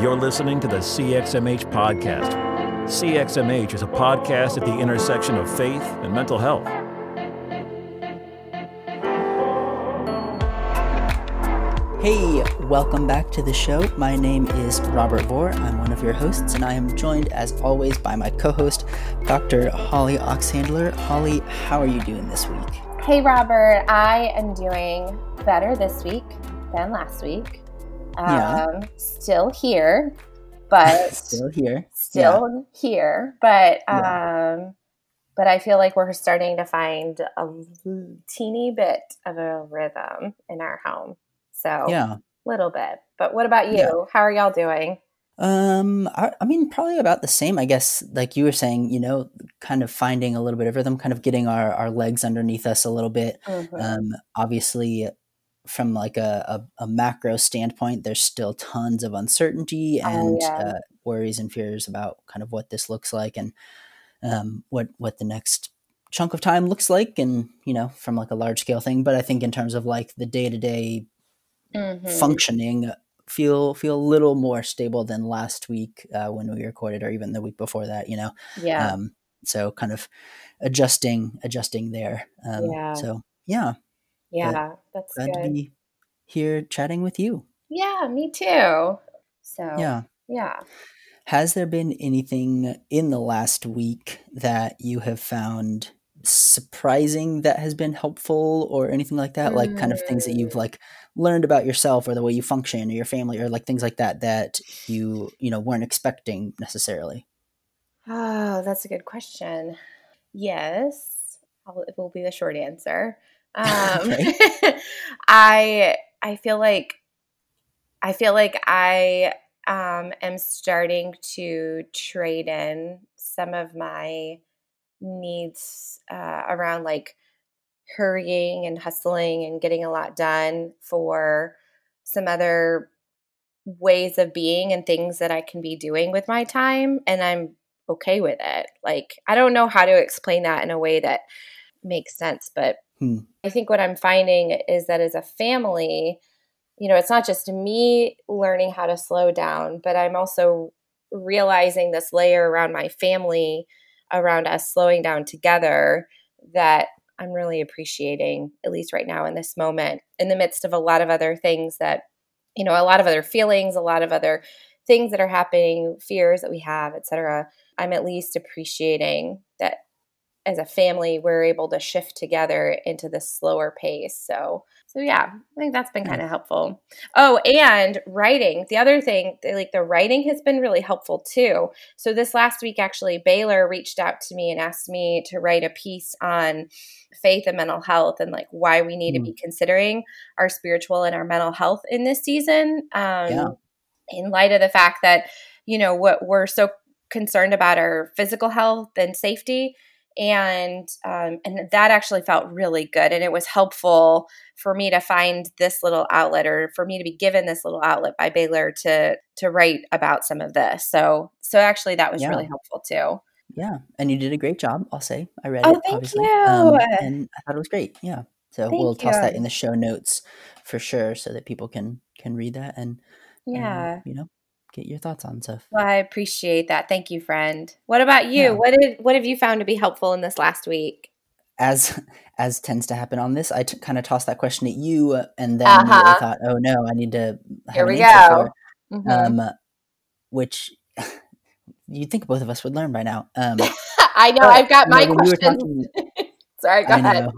You're listening to the CXMH podcast. CXMH is a podcast at the intersection of faith and mental health. Hey, welcome back to the show. My name is Robert Vore. I'm one of your hosts, and I am joined, as always, by my co host, Dr. Holly Oxhandler. Holly, how are you doing this week? Hey, Robert. I am doing better this week than last week. Um, yeah. Still here, but still here. Still yeah. here, but um, yeah. but I feel like we're starting to find a teeny bit of a rhythm in our home. So yeah, little bit. But what about you? Yeah. How are y'all doing? Um, I, I, mean, probably about the same, I guess. Like you were saying, you know, kind of finding a little bit of rhythm, kind of getting our our legs underneath us a little bit. Mm-hmm. Um, obviously, from like a, a, a, macro standpoint, there's still tons of uncertainty oh, and oh, yeah. uh, worries and fears about kind of what this looks like and um, what what the next chunk of time looks like, and you know, from like a large scale thing. But I think in terms of like the day to day functioning feel feel a little more stable than last week uh, when we recorded or even the week before that you know? Yeah. Um, so kind of adjusting adjusting there um, yeah. so yeah yeah that's glad good. to be here chatting with you. Yeah me too. So yeah. yeah. Has there been anything in the last week that you have found surprising that has been helpful or anything like that? Like kind of things that you've mm. like learned about yourself or the way you function or your family or like things like that that you you know weren't expecting necessarily? Oh that's a good question. Yes I'll, it will be the short answer um, i i feel like i feel like i um, am starting to trade in some of my needs uh, around like hurrying and hustling and getting a lot done for some other ways of being and things that I can be doing with my time. And I'm okay with it. Like, I don't know how to explain that in a way that makes sense, but hmm. I think what I'm finding is that as a family, you know, it's not just me learning how to slow down, but I'm also realizing this layer around my family around us slowing down together that I'm really appreciating, at least right now in this moment, in the midst of a lot of other things that, you know, a lot of other feelings, a lot of other things that are happening, fears that we have, etc. I'm at least appreciating that as a family we're able to shift together into this slower pace. So so yeah, I think that's been kind of helpful. Oh, and writing. The other thing, like the writing has been really helpful too. So this last week actually Baylor reached out to me and asked me to write a piece on faith and mental health and like why we need mm. to be considering our spiritual and our mental health in this season. Um yeah. in light of the fact that, you know, what we're so concerned about our physical health and safety and um, and that actually felt really good and it was helpful for me to find this little outlet or for me to be given this little outlet by Baylor to to write about some of this. So so actually that was yeah. really helpful too. Yeah and you did a great job I'll say. I read oh, it thank obviously you. Um, and I thought it was great yeah. So thank we'll toss that in the show notes for sure so that people can can read that and yeah. and, you know get your thoughts on stuff. Well, I appreciate that. Thank you, friend. What about you? Yeah. What did what have you found to be helpful in this last week? As as tends to happen on this, I t- kind of tossed that question at you, uh, and then uh-huh. thought, "Oh no, I need to." Here we go. Mm-hmm. Um, which you'd think both of us would learn by now. Um, I know. I've got my questions. Talking, Sorry, go I ahead. Know,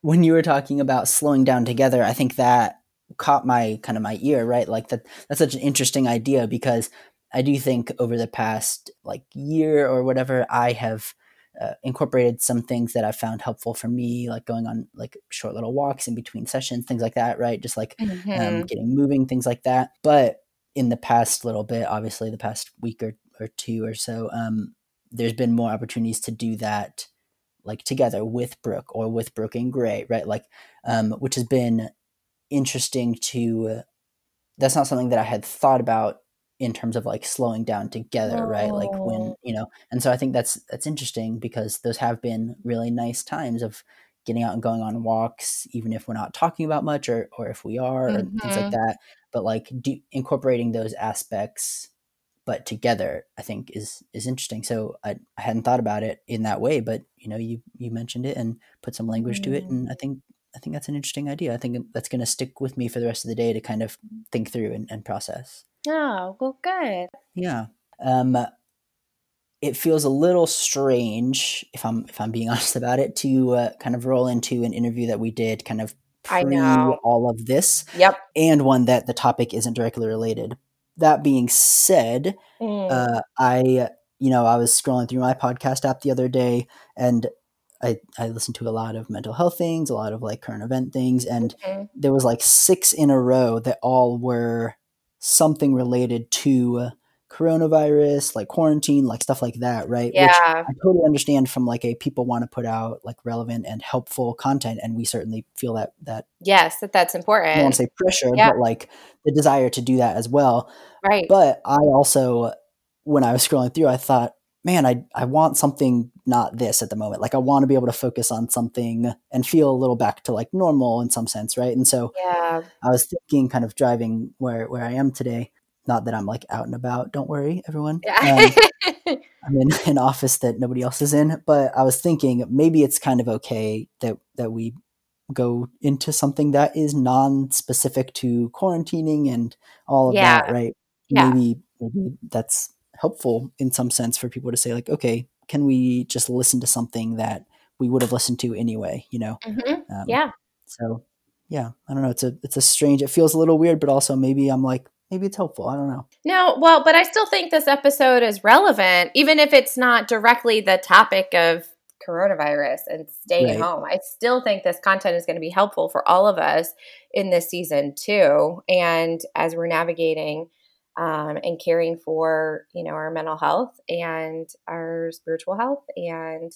when you were talking about slowing down together, I think that caught my kind of my ear, right? Like that that's such an interesting idea because I do think over the past like year or whatever, I have uh, incorporated some things that I've found helpful for me, like going on like short little walks in between sessions, things like that, right? Just like um, mm-hmm. um, getting moving, things like that. But in the past little bit, obviously the past week or, or two or so, um, there's been more opportunities to do that like together with Brooke or with Brooke and Gray, right? Like, um, which has been interesting to uh, that's not something that I had thought about in terms of like slowing down together, oh. right? Like when, oh. you know, and so I think that's that's interesting because those have been really nice times of getting out and going on walks, even if we're not talking about much or or if we are mm-hmm. or things like mm-hmm. that. But like do, incorporating those aspects but together i think is is interesting so I, I hadn't thought about it in that way but you know you you mentioned it and put some language to it Mm. and i think i think that's an interesting idea i think that's going to stick with me for the rest of the day to kind of think through and, and process Oh, well, good. yeah um it feels a little strange if i'm if i'm being honest about it to uh, kind of roll into an interview that we did kind of I pre know. all of this Yep. and one that the topic isn't directly related that being said Mm. uh, I, you know, I was scrolling through my podcast app the other day, and I I listened to a lot of mental health things, a lot of like current event things, and Mhm. there was like six in a row that all were something related to coronavirus, like quarantine, like stuff like that, right? Which yeah. I totally understand from like a people want to put out like relevant and helpful content, and we certainly feel that that Yes, that that's important. I don't want important. to say pressure, Yeah. but like the desire to do that as well. Right. But I also, when I was scrolling through, I thought, man, I, I want something not this at the moment. Like I want to be able to focus on something and feel a little back to like normal in some sense, right? And so yeah. I was thinking, kind of driving where where I am today. Not that I'm like out and about. Don't worry, everyone. Yeah. Um, I'm in an office that nobody else is in. But I was thinking maybe it's kind of okay that that we go into something that is non-specific to quarantining and all of that, right? Yeah. Maybe maybe that's helpful in some sense for people to say like, okay, can we just listen to something that we would have listened to anyway? You know? Mhm. Um, Yeah. So yeah, I don't know. It's a it's a strange. It feels a little weird, but also maybe I'm like maybe it's helpful. I don't know. No, well, but I still think this episode is relevant, even if it's not directly the topic of coronavirus and staying Right. home. I still think this content is going to be helpful for all of us in this season too. And as we're navigating um, and caring for, you know, our mental health and our spiritual health and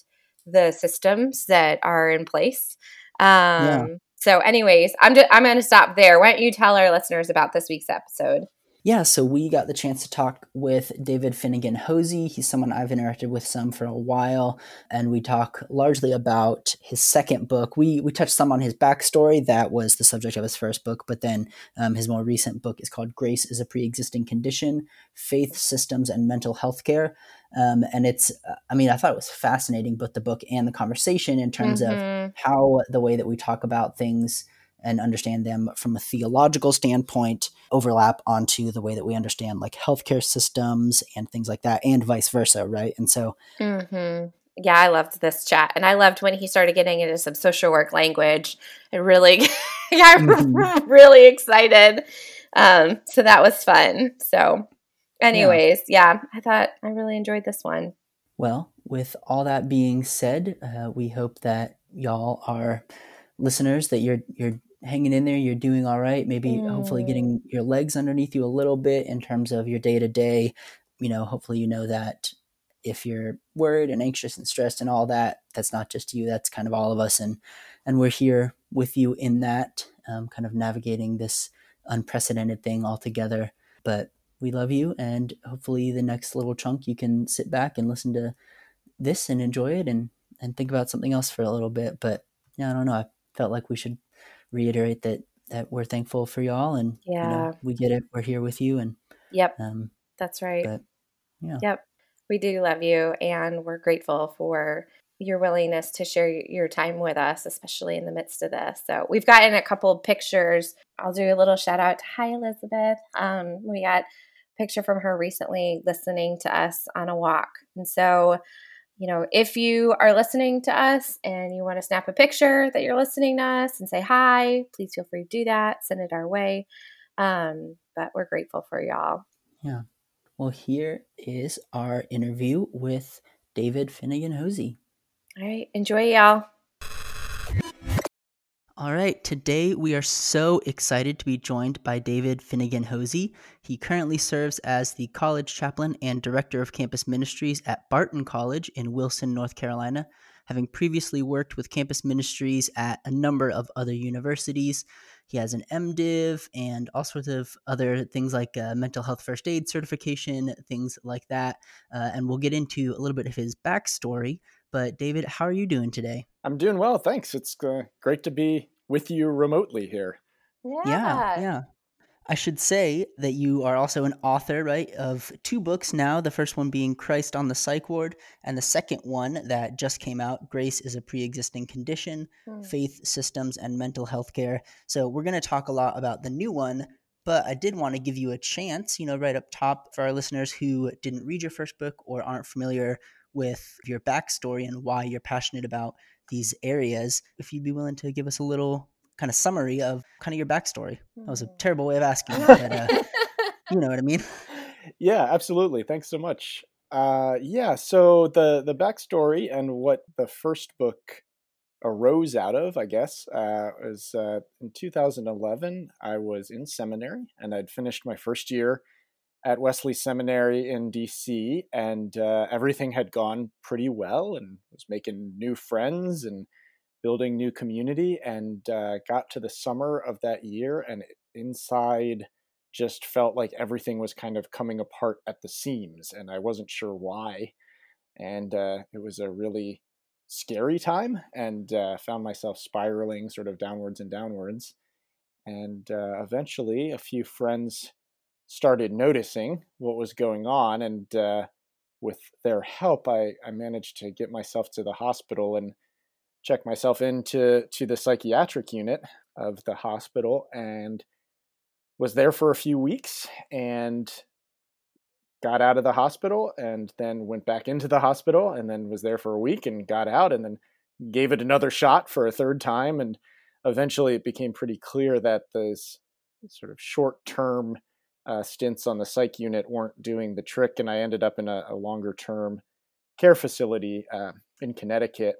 the systems that are in place. Um, So, anyways, I'm just, I'm going to stop there. Why don't you tell our listeners about this week's episode? Yeah, so we got the chance to talk with David Finnegan Hosey. He's someone I've interacted with some for a while, and we talk largely about his second book. We we touched some on his backstory. That was the subject of his first book, but then um, his more recent book is called "Grace is a Pre-existing Condition: Faith, Systems, and Mental Health Care." Um, and it's, uh, I mean, I thought it was fascinating, both the book and the conversation in terms of Mhm. how the way that we talk about things and understand them from a theological standpoint overlap onto the way that we understand like healthcare systems and things like that and vice versa right and so hmm Yeah, I loved this chat, and I loved when he started getting into some social work language. It really got Mhm. really excited. Um, so that was fun. So, anyways, yeah. I thought I really enjoyed this one. well with all that being said uh, we hope that y'all are listeners that you're you're hanging in there you're doing all right maybe hopefully Mm. getting your legs underneath you a little bit in terms of your day to day you know hopefully you know that if you're worried and anxious and stressed and all that that's not just you that's kind of all of us and and we're here with you in that um, kind of navigating this unprecedented thing all together but we love you and hopefully the next little chunk you can sit back and listen to this and enjoy it and and think about something else for a little bit but yeah i don't know i felt like we should reiterate that that we're thankful for y'all and you Yeah. know we get it we're here with you and Yep, um that's right. but yeah Yep, we do love you, and we're grateful for your willingness to share your time with us, especially in the midst of this. So we've gotten a couple of pictures. I'll do a little shout out to Hi Elizabeth. Um, we got a picture from her recently listening to us on a walk, and so you know if you are listening to us and you want to snap a picture that you're listening to us and say hi, please feel free to do that. Send it our way. Um, but we're grateful for y'all. Yeah. Well here is our interview with david finnegan hosey All right, enjoy y'all. All right, today we are so excited to be joined by David Finnegan Hosey. He currently serves as the college chaplain and director of campus ministries at Barton College in Wilson, North Carolina, having previously worked with campus ministries at a number of other universities. He has an MDiv and all sorts of other things like uh, mental health first aid certification, things like that. Uh, and we'll get into a little bit of his backstory. But, David, how are you doing today? I'm doing well, thanks. It's uh, great to be with you remotely here. yeah yeah I should say that you are also an author, right, of two books now. The first one being Christ on the Psych Ward, and the second one that just came out, Grace is a Pre Existing Condition mm. Faith, Systems, and Mental Health Care. So we're going to talk a lot about the new one, but I did want to give you a chance, you know, right up top for our listeners who didn't read your first book or aren't familiar with your backstory and why you're passionate about these areas. If you'd be willing to give us a little kind of summary of kind of your backstory. That was a mm. terrible way of asking, but uh, you know what I mean. Yeah, absolutely. Thanks so much. Uh, yeah, so the the backstory and what the first book arose out of, I guess, uh, was uh, in 2011. I was in seminary and I'd finished my first year at Wesley Seminary in DC, and uh, everything had gone pretty well, and was making new friends and building new community and uh, got to the summer of that year and inside just felt like everything was kind of coming apart at the seams and i wasn't sure why. And uh, it was a really scary time and uh, found myself spiraling sort of downwards and downwards. And uh, eventually a few friends started noticing what was going on and uh, with their help I, I managed to get myself to the hospital and check myself into to the psychiatric unit of the hospital and was there for a few weeks and got out of the hospital and then went back into the hospital and then was there for a week and got out and then gave it another shot for a third time and eventually it became pretty clear that those sort of short term uh, stints on the psych unit weren't doing the trick and i ended up in a, a longer term care facility uh, in connecticut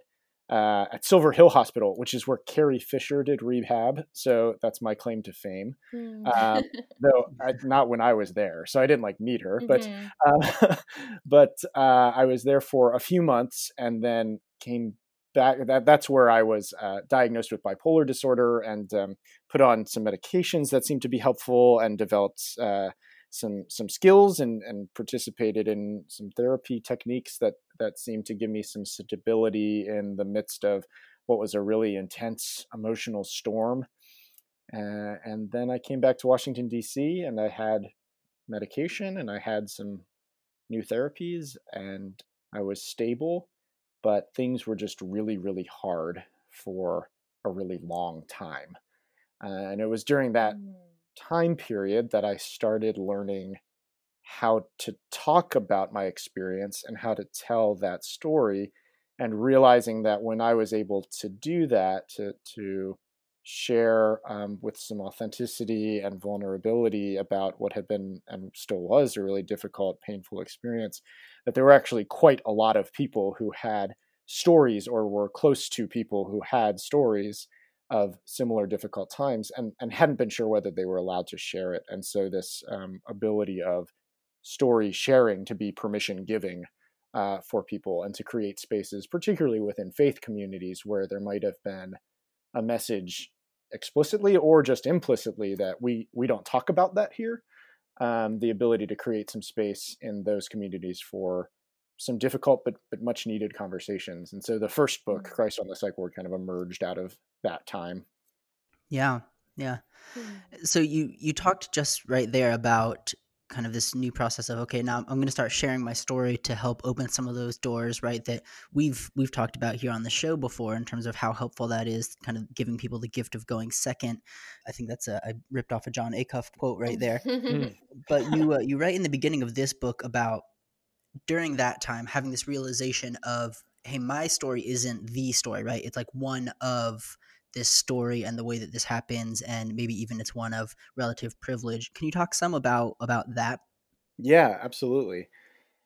uh, at Silver Hill Hospital, which is where Carrie Fisher did rehab. So that's my claim to fame. Mm. Um, though I, not when I was there, so I didn't like meet her, mm-hmm. but uh, but uh, I was there for a few months and then came back. That that's where I was uh, diagnosed with bipolar disorder and um, put on some medications that seemed to be helpful and developed uh, some some skills and and participated in some therapy techniques that that seemed to give me some stability in the midst of what was a really intense emotional storm. Uh, and then I came back to Washington D.C. and I had medication and I had some new therapies and I was stable, but things were just really really hard for a really long time. Uh, and it was during that mm time period that I started learning how to talk about my experience and how to tell that story and realizing that when I was able to do that to to share um, with some authenticity and vulnerability about what had been and still was a really difficult, painful experience, that there were actually quite a lot of people who had stories or were close to people who had stories of similar difficult times and, and hadn't been sure whether they were allowed to share it. And so, this um, ability of story sharing to be permission giving uh, for people and to create spaces, particularly within faith communities where there might have been a message explicitly or just implicitly that we we don't talk about that here um, the ability to create some space in those communities for some difficult but but much needed conversations. And so the first book, mm. Christ on the Psych Ward, kind of emerged out of that time. Yeah, yeah. Mm. So you you talked just right there about kind of this new process of okay now i'm going to start sharing my story to help open some of those doors right that we've we've talked about here on the show before in terms of how helpful that is kind of giving people the gift of going second. I think that's a i ripped off a jon acuff quote right there. Mm. but you uh, you write in the beginning of this book about during that time having this realization of hey my story isn't the story right? It's like one of this story and the way that this happens and maybe even it's one of relative privilege. Can you talk some about about that? Yeah absolutely.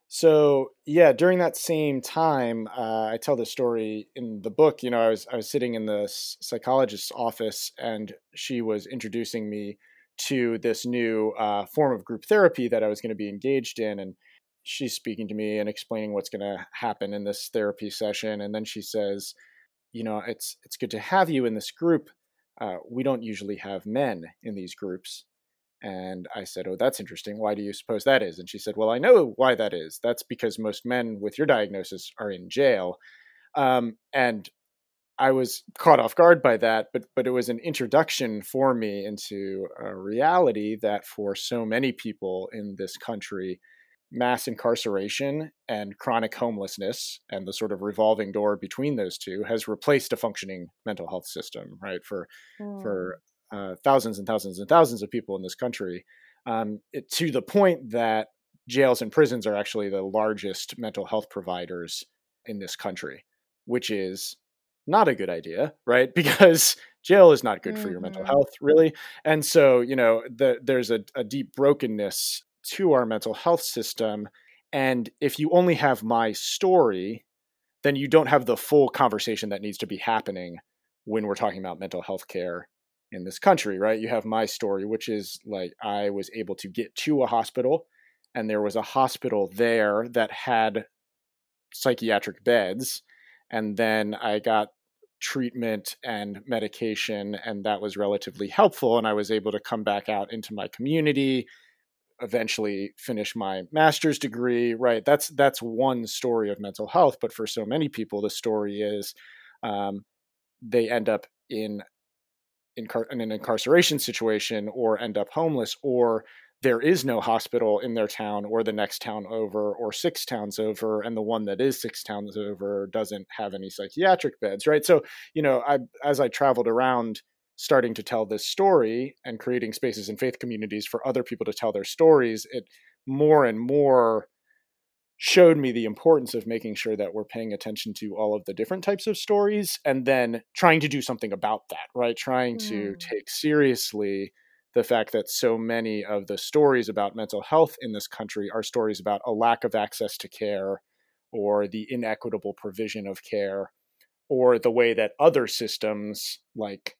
So yeah during that same time uh, i tell the story in the book you know i was i was sitting in the psychologist's office and she was introducing me to this new uh, form of group therapy that i was going to be engaged in and she's speaking to me and explaining what's going to happen in this therapy session and then she says you know it's it's good to have you in this group uh, we don't usually have men in these groups. And i said oh that's interesting. Why do you suppose that is? And she said well i know why that is. That's because most men with your diagnosis are in jail. Um, and I was caught off guard by that, but but it was an introduction for me into a reality that for so many people in this country, mass incarceration and chronic homelessness and the sort of revolving door between those two has replaced a functioning mental health system, right? For mm. for uh, thousands and thousands and thousands of people in this country, um, it, to the point that jails and prisons are actually the largest mental health providers in this country, which is not a good idea, right? Because jail is not good mm-hmm. for your mental mm-hmm. health, really. And so, you know, the, there's a, a deep brokenness to our mental health system. And if you only have my story, then you don't have the full conversation that needs to be happening when we're talking about mental health care in this country, right? You have my story, which is like I was able to get to a hospital, and there was a hospital there that had psychiatric beds. And then I got treatment and medication, and that was relatively helpful. And I was able to come back out into my community, eventually finish my master's degree. Right? That's that's one story of mental health. But for so many people, the story is um, they end up in, in, in an incarceration situation, or end up homeless, or there is no hospital in their town or the next town over or six towns over and the one that is six towns over doesn't have any psychiatric beds right so you know i as i traveled around starting to tell this story and creating spaces and faith communities for other people to tell their stories it more and more showed me the importance of making sure that we're paying attention to all of the different types of stories and then trying to do something about that right trying mm. to take seriously the fact that so many of the stories about mental health in this country are stories about a lack of access to care or the inequitable provision of care or the way that other systems like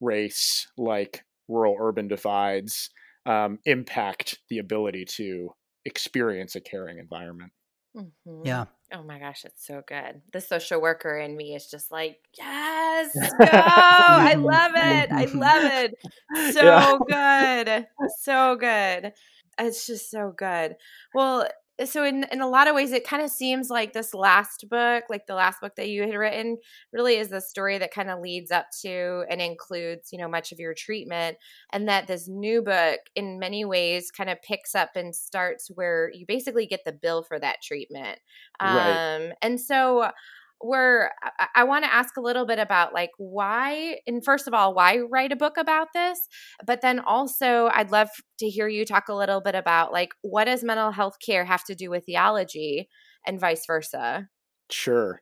race, like rural urban divides, um, impact the ability to experience a caring environment. Mm-hmm. Yeah. Oh my gosh, it's so good. The social worker in me is just like, yes, go. I love it. I love it. So yeah. good. So good. It's just so good. Well, so in in a lot of ways it kind of seems like this last book like the last book that you had written really is the story that kind of leads up to and includes you know much of your treatment and that this new book in many ways kind of picks up and starts where you basically get the bill for that treatment right. um and so we're I, I want to ask a little bit about like why and first of all why write a book about this? But then also I'd love to hear you talk a little bit about like what does mental health care have to do with theology and vice versa? Sure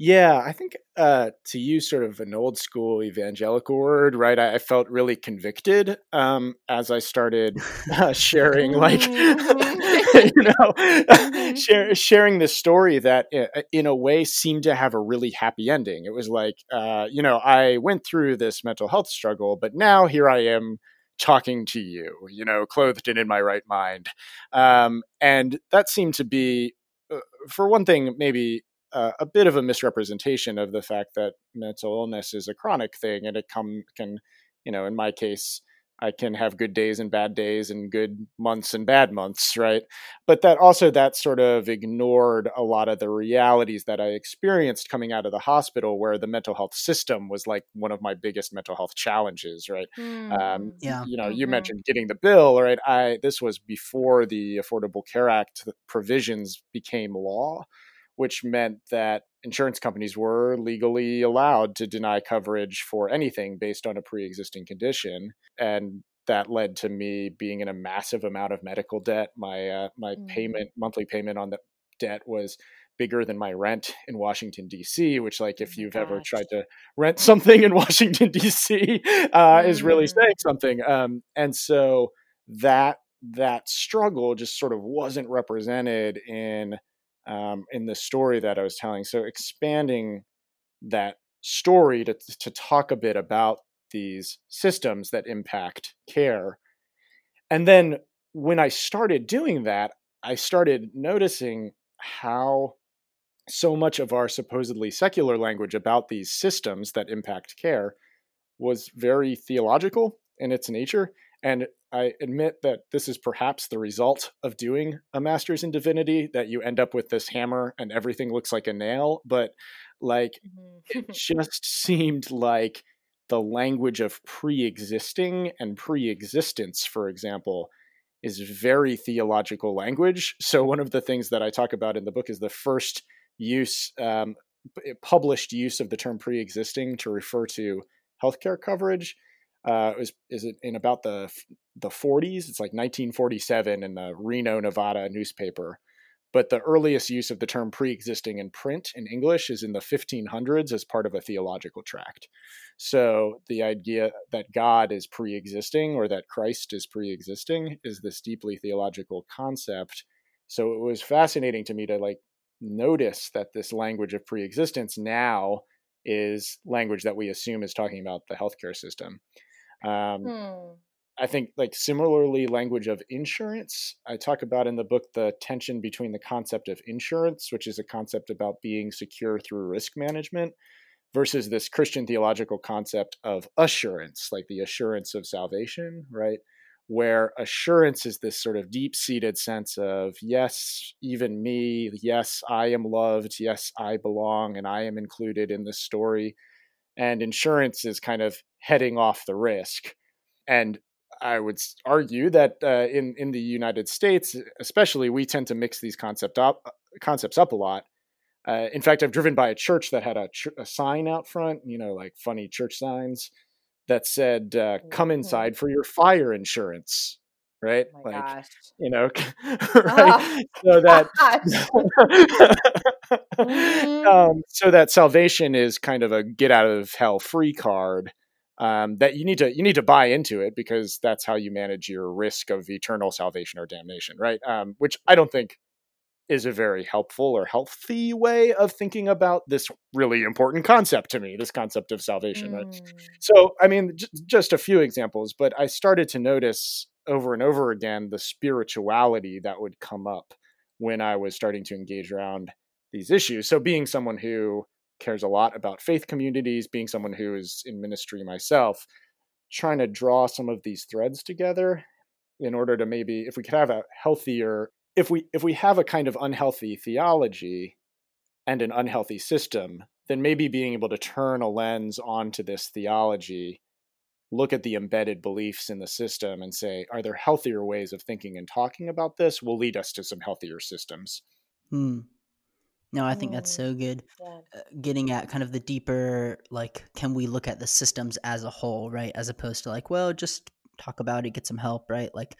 yeah, I think uh, to use sort of an old school evangelical word, right? I, I felt really convicted um, as I started uh, sharing, like, mm-hmm. you know, mm-hmm. share, sharing this story that, uh, in a way, seemed to have a really happy ending. It was like, uh, you know, I went through this mental health struggle, but now here I am talking to you, you know, clothed and in my right mind. Um, and that seemed to be, uh, for one thing, maybe uh, a bit of a misrepresentation of the fact that mental illness is a chronic thing and it come can you know in my case i can have good days and bad days and good months and bad months right but that also that sort of ignored a lot of the realities that i experienced coming out of the hospital where the mental health system was like one of my biggest mental health challenges right mm. um, yeah you know mm-hmm. you mentioned getting the bill right i this was before the affordable care act provisions became law which meant that insurance companies were legally allowed to deny coverage for anything based on a pre-existing condition and that led to me being in a massive amount of medical debt my uh, my mm. payment monthly payment on the debt was bigger than my rent in Washington D.C., which, like, if oh you've gosh. ever tried to rent something in Washington D.C., uh, mm. is really mm. saying something. Um, and so that that struggle just sort of wasn't represented in um, in the story that I was telling. So expanding that story to to talk a bit about these systems that impact care, and then when I started doing that, I started noticing how so much of our supposedly secular language about these systems that impact care was very theological in its nature and I admit that this is perhaps the result of doing a master's in divinity that you end up with this hammer and everything looks like a nail. But like, mm-hmm. it just seemed like the language of pre existing and pre existence, for example, is very theological language. So, one of the things that I talk about in the book is the first use, um, published use of the term pre existing to refer to healthcare coverage. Uh, is is it in about the the 40s? It's like 1947 in the Reno, Nevada newspaper. But the earliest use of the term pre existing in print in English is in the 1500s as part of a theological tract. So the idea that God is pre existing or that Christ is pre existing is this deeply theological concept. So it was fascinating to me to like notice that this language of pre existence now is language that we assume is talking about the healthcare system. Um, hmm. I think like similarly language of insurance. I talk about in the book the tension between the concept of insurance, which is a concept about being secure through risk management, versus this Christian theological concept of assurance, like the assurance of salvation, right? Where assurance is this sort of deep seated sense of, yes, even me, yes, I am loved, yes, I belong, and I am included in this story. And insurance is kind of heading off the risk. And I would argue that uh, in in the United States, especially, we tend to mix these concept up concepts up a lot. Uh, in fact, I've driven by a church that had a, ch- a, sign out front, you know, like funny church signs that said uh, "Come mm-hmm. inside for your fire insurance." Right, oh like gosh. you know, right. Oh, so that mm-hmm. um, so that salvation is kind of a get out of hell free card um, that you need to you need to buy into it because that's how you manage your risk of eternal salvation or damnation, right? Um, which I don't think is a very helpful or healthy way of thinking about this really important concept to me, this concept of salvation. Mm. Right? So, I mean, j- just a few examples, but I started to notice over and over again the spirituality that would come up when I was starting to engage around these issues. So, being someone who cares a lot about faith communities, being someone who is in ministry myself, trying to draw some of these threads together in order to maybe if we could have a healthier if we if we have a kind of unhealthy theology and an unhealthy system, then maybe being able to turn a lens onto this theology, look at the embedded beliefs in the system and say, are there healthier ways of thinking and talking about this will lead us to some healthier systems. Hmm. No, I think that's mm, so good. Yeah. Uh, getting at kind of the deeper, like, can we look at the systems as a whole, right? As opposed to like, well, just talk about it, get some help, right? Like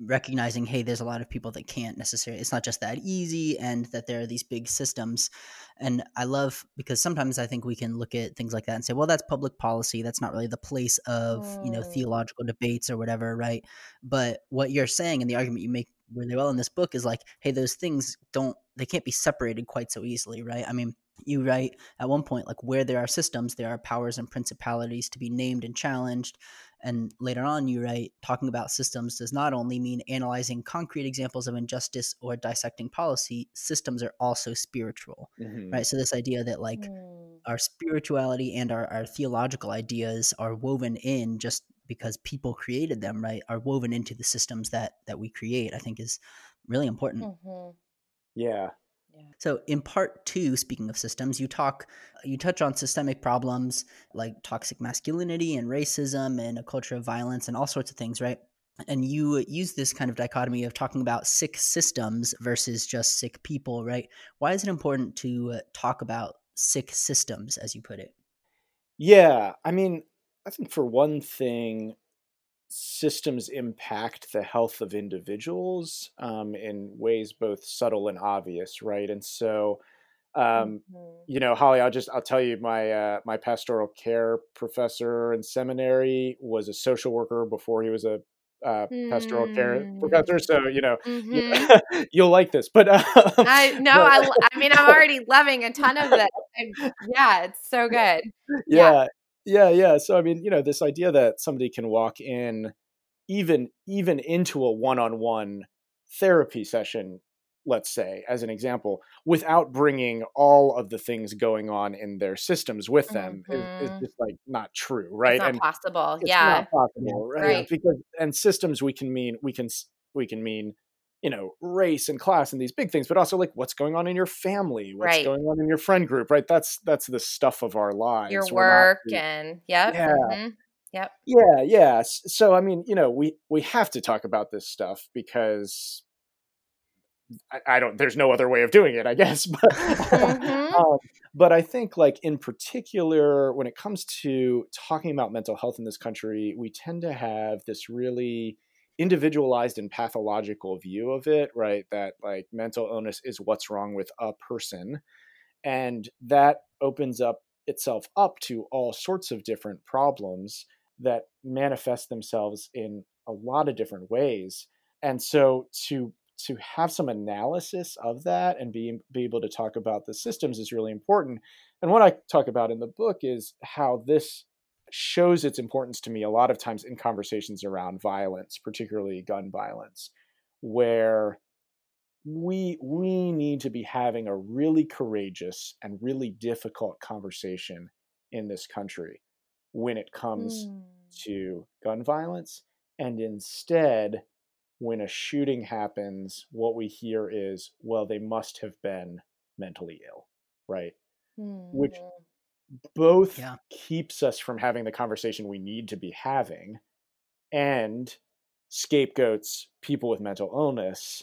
recognizing, hey, there's a lot of people that can't necessarily, it's not just that easy, and that there are these big systems. And I love because sometimes I think we can look at things like that and say, well, that's public policy. That's not really the place of, you know, mm. theological debates or whatever, right? But what you're saying and the argument you make really well in this book is like, hey, those things don't, they can't be separated quite so easily, right? I mean, you write at one point, like, where there are systems, there are powers and principalities to be named and challenged. And later on, you write, talking about systems does not only mean analyzing concrete examples of injustice or dissecting policy, systems are also spiritual, mm-hmm. right? So, this idea that, like, mm. our spirituality and our, our theological ideas are woven in just because people created them, right, are woven into the systems that that we create. I think is really important. Mm-hmm. Yeah. So in part two, speaking of systems, you talk, you touch on systemic problems like toxic masculinity and racism and a culture of violence and all sorts of things, right? And you use this kind of dichotomy of talking about sick systems versus just sick people, right? Why is it important to uh, talk about sick systems, as you put it? Yeah, I mean, I think for one thing, systems impact the health of individuals um, in ways both subtle and obvious, right? And so, um, mm-hmm. you know, Holly, I'll just I'll tell you, my uh, my pastoral care professor in seminary was a social worker before he was a uh, pastoral care mm. professor. So you know, mm-hmm. you, will like this. But um, I no, I, I mean, I'm already loving a ton of this. yeah, it's so good. Yeah, yeah, yeah yeah so i mean you know this idea that somebody can walk in even even into a one-on-one therapy session let's say, as an example, without bringing all of the things going on in their systems with them mm-hmm. is, is, just like not true, right? It's not and possible. it's yeah, not possible, right? right? Because and systems we can mean we can we can mean you know race and class and these big things but also like what's going on in your family what's right. going on in your friend group right that's that's the stuff of our lives your work and yep yeah mm-hmm. Yep. Yeah, yeah. So I mean, you know, we we have to talk about this stuff because I, I don't. There's no other way of doing it, I guess. But mm-hmm. um, but I think, like in particular, when it comes to talking about mental health in this country, we tend to have this really individualized and pathological view of it, right? That like mental illness is what's wrong with a person, and that opens up itself up to all sorts of different problems that manifest themselves in a lot of different ways. And so to to have some analysis of that and be, be able to talk about the systems is really important. And what I talk about in the book is how this shows its importance to me a lot of times in conversations around violence, particularly gun violence, where we we need to be having a really courageous and really difficult conversation in this country when it comes mm. to gun violence and instead when a shooting happens what we hear is well they must have been mentally ill right mm. which hmm. Both yeah. keeps us from having the conversation we need to be having and scapegoats people with mental illness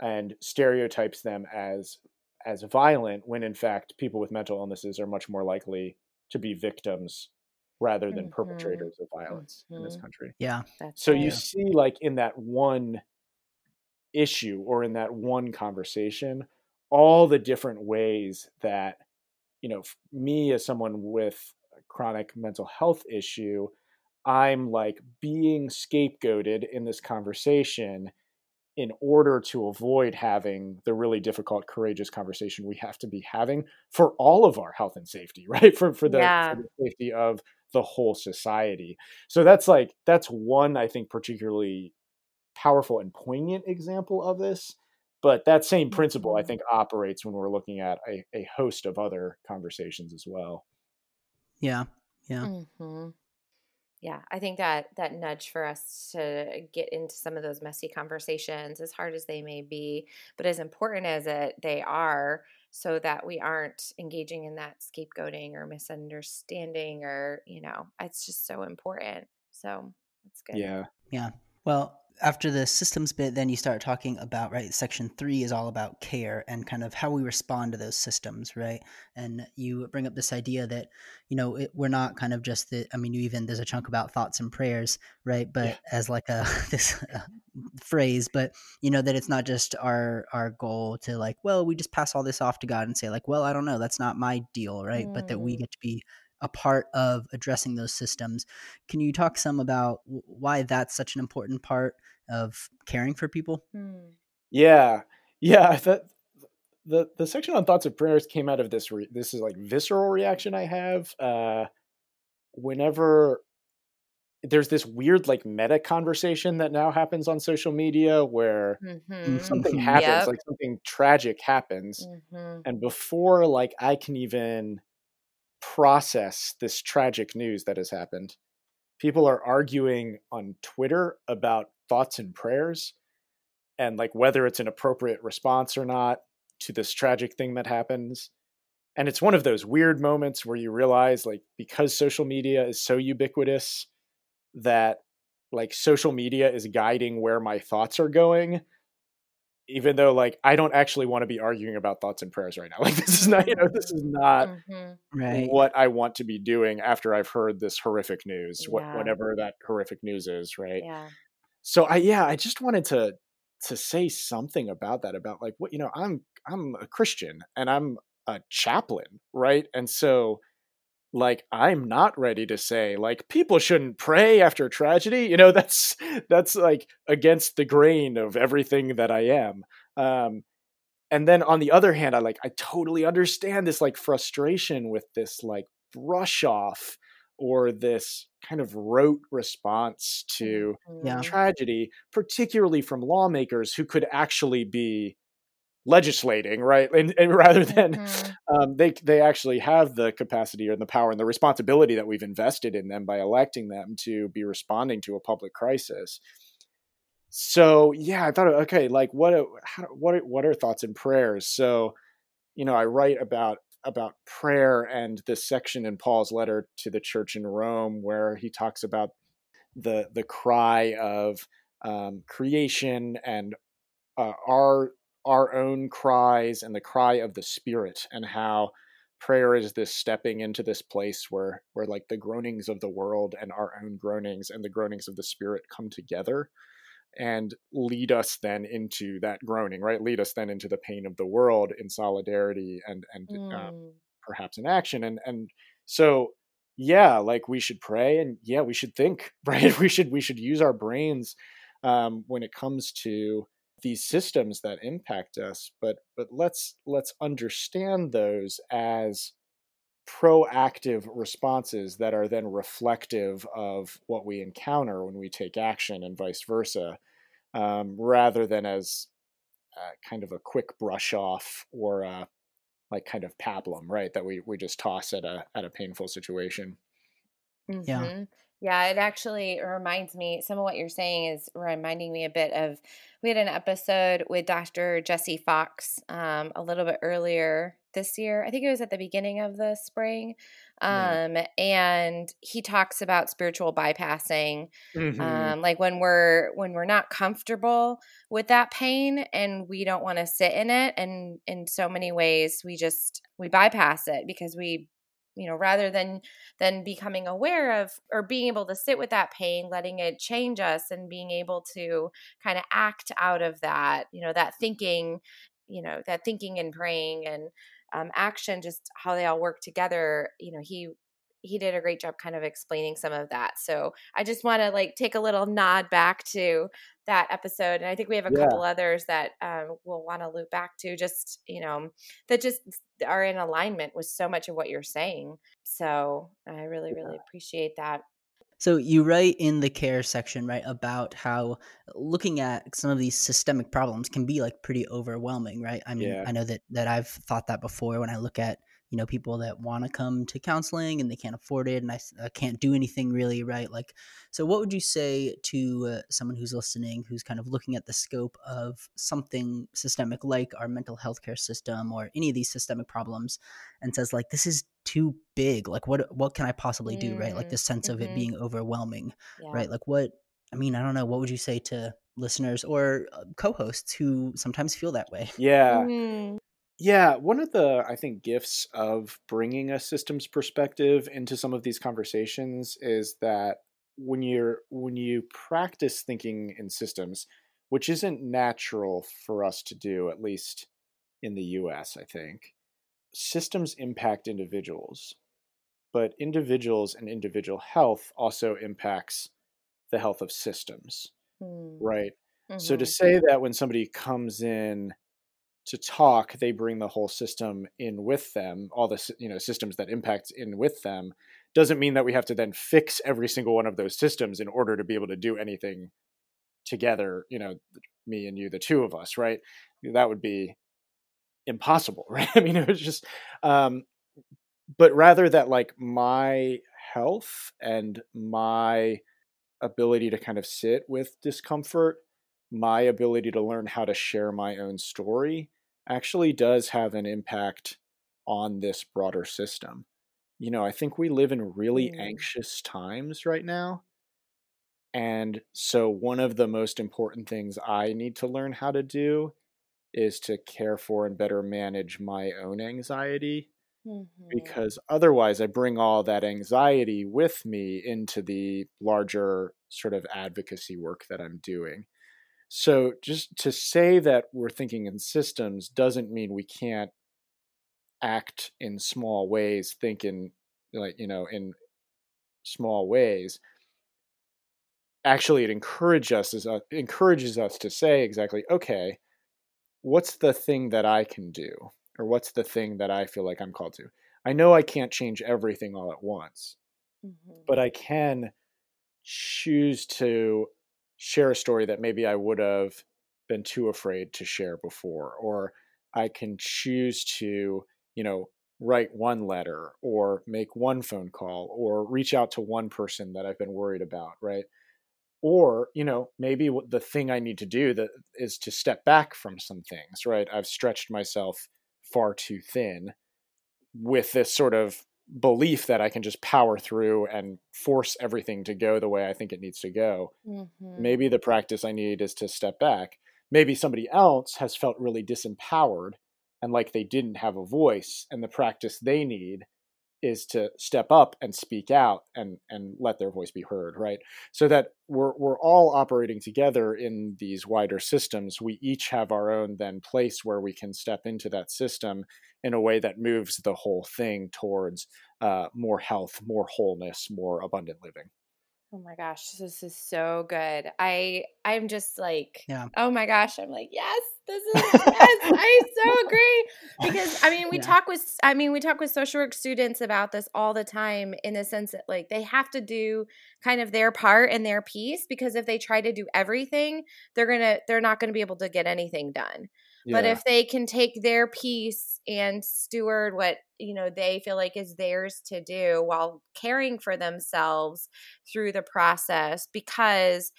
and stereotypes them as as violent when in fact people with mental illnesses are much more likely to be victims rather than mm-hmm. perpetrators of violence mm-hmm. in this mm-hmm. country. Yeah. So right. you see like in that one issue or in that one conversation all the different ways that you know me as someone with a chronic mental health issue I'm like being scapegoated in this conversation in order to avoid having the really difficult courageous conversation we have to be having for all of our health and safety right for for the, yeah. for the safety of the whole society. So that's like that's one I think particularly powerful and poignant example of this. But that same principle I mm-hmm. think operates when we're looking at a, a host of other conversations as well. Yeah. Yeah. Mm-hmm. Yeah, I think that that nudge for us to get into some of those messy conversations, as hard as they may be, but as important as it they are, so that we aren't engaging in that scapegoating or misunderstanding or, you know, it's just so important. So that's good. Yeah. Yeah. Well, after the systems bit, then you start talking about right. Section three is all about care and kind of how we respond to those systems, right? And you bring up this idea that you know it, we're not kind of just the. I mean, you even there's a chunk about thoughts and prayers, right? But yeah. as like a this uh, phrase, but you know that it's not just our our goal to like, well, we just pass all this off to God and say like, well, I don't know, that's not my deal, right? Mm. But that we mm. get to be a part of addressing those systems. Can you talk some about why that's such an important part of caring for people? Hmm. Yeah, yeah. The, the the section on thoughts of prayers came out of this. Re- this is like visceral reaction I have. Uh, whenever there's this weird like meta conversation that now happens on social media where mm-hmm. something happens yep. like something tragic happens mm-hmm. and before like i can even process this tragic news that has happened. People are arguing on Twitter about thoughts and prayers and like whether it's an appropriate response or not to this tragic thing that happens. And it's one of those weird moments where you realize like because social media is so ubiquitous that like social media is guiding where my thoughts are going even though like I don't actually want to be arguing about thoughts and prayers right now. Like this is not, you know, this is not mm-hmm. right. what I want to be doing after I've heard this horrific news, yeah. whatever that horrific news is, right? Yeah. So I yeah, I just wanted to to say something about that about like what you know, I'm I'm a Christian and I'm a chaplain, right? And so like i'm not ready to say like people shouldn't pray after tragedy you know that's that's like against the grain of everything that i am um and then on the other hand i like i totally understand this like frustration with this like brush off or this kind of rote response to yeah. tragedy particularly from lawmakers who could actually be legislating, right? And, and rather than Mhm. um, they they actually have the capacity and the power and the responsibility that we've invested in them by electing them to be responding to a public crisis. So yeah, I thought, okay, like what how, what are, what are thoughts and prayers? So you know, I write about about prayer and this section in Paul's letter to the church in Rome where he talks about the the cry of um, creation and uh, our our own cries and the cry of the spirit and how prayer is this stepping into this place where where like the groanings of the world and our own groanings and the groanings of the spirit come together and lead us then into that groaning right? Lead us then into the pain of the world in solidarity and and um, Mm. perhaps in action. And and so yeah like we should pray and yeah we should think right? We should we should use our brains um, when it comes to these systems that impact us but but let's let's understand those as proactive responses that are then reflective of what we encounter when we take action and vice versa um, rather than as uh, kind of a quick brush off or a, like kind of pablum right that we we just toss at a at a painful situation Yeah. Yeah, it actually reminds me, some of what you're saying is reminding me a bit of, we had an episode with Dr. Jesse Fox um, a little bit earlier this year. I think it was at the beginning of the spring. Yeah. Um, and he talks about spiritual bypassing Mhm. um, like when we're when we're not comfortable with that pain and we don't want to sit in it and in so many ways we just we bypass it because we you know rather than than becoming aware of or being able to sit with that pain letting it change us and being able to kind of act out of that you know that thinking you know that thinking and praying and um, action just how they all work together you know he he did a great job kind of explaining some of that. So i just want to like take a little nod back to that episode and i think we have a Yeah. couple others that um, we'll want to loop back to just you know that just are in alignment with so much of what you're saying so i really really appreciate that So you write in the care section, right, about how looking at some of these systemic problems can be like pretty overwhelming, right? I mean, Yeah. I know that that I've thought that before when I look at you know people that want to come to counseling and they can't afford it, and I can't do anything really, right? Like, so what would you say to uh, someone who's listening, who's kind of looking at the scope of something systemic like our mental health care system or any of these systemic problems, and says like, this is too big. Like, what what can I possibly do, right? Like Mm, this sense of it mhm. being overwhelming yeah right? Like what? I mean, I don't know. What would you say to listeners or uh, co-hosts who sometimes feel that way? yeah Mhm. Yeah, one of the I think gifts of bringing a systems perspective into some of these conversations is that when you're when you practice thinking in systems, which isn't natural for us to do at least in the US, I think. Systems impact individuals, but individuals and individual health also impacts the health of systems, Mm, right? So to mhm. say that when somebody comes in to talk, they bring the whole system in with them, all the you know systems that impact in with them, doesn't mean that we have to then fix every single one of those systems in order to be able to do anything together. You know, me and you, the two of us, right? That would be impossible, right? I mean, it was just, um, but rather that like my health and my ability to kind of sit with discomfort, my ability to learn how to share my own story actually does have an impact on this broader system. You know, I think we live in really Mm. anxious times right now. And so, one of the most important things I need to learn how to do is to care for and better manage my own anxiety Mhm. because otherwise I bring all that anxiety with me into the larger sort of advocacy work that I'm doing. So just to say that we're thinking in systems doesn't mean we can't act in small ways, think in like, you know, in small ways. Actually, it encourages us a, encourages us to say exactly, okay, what's the thing that I can do? Or what's the thing that I feel like I'm called to? I know I can't change everything all at once, Mhm. but I can choose to share a story that maybe I would have been too afraid to share before, or I can choose to, you know, write one letter or make one phone call or reach out to one person that I've been worried about, right? Or, you know, maybe the thing I need to do that is to step back from some things, right? I've stretched myself far too thin with this sort of belief that I can just power through and force everything to go the way I think it needs to go. Mm-hmm. Maybe the practice I need is to step back. Maybe somebody else has felt really disempowered and like they didn't have a voice, and the practice they need is to step up and speak out and and let their voice be heard right so that we're we're all operating together in these wider systems we each have our own then place where we can step into that system in a way that moves the whole thing towards uh, more health, more wholeness, more abundant living. Oh my gosh, this is so good. I I'm just like, yeah. oh my gosh, I'm like, yes, this is yes, I so agree. Because I mean, we yeah. talk with I mean, we talk with social work students about this all the time in the sense that like they have to do kind of their part and their piece because if they try to do everything, they're going to they're not going to be able to get anything done. But if they can take their piece and steward what, you know, they feel like is theirs to do while caring for themselves through the process because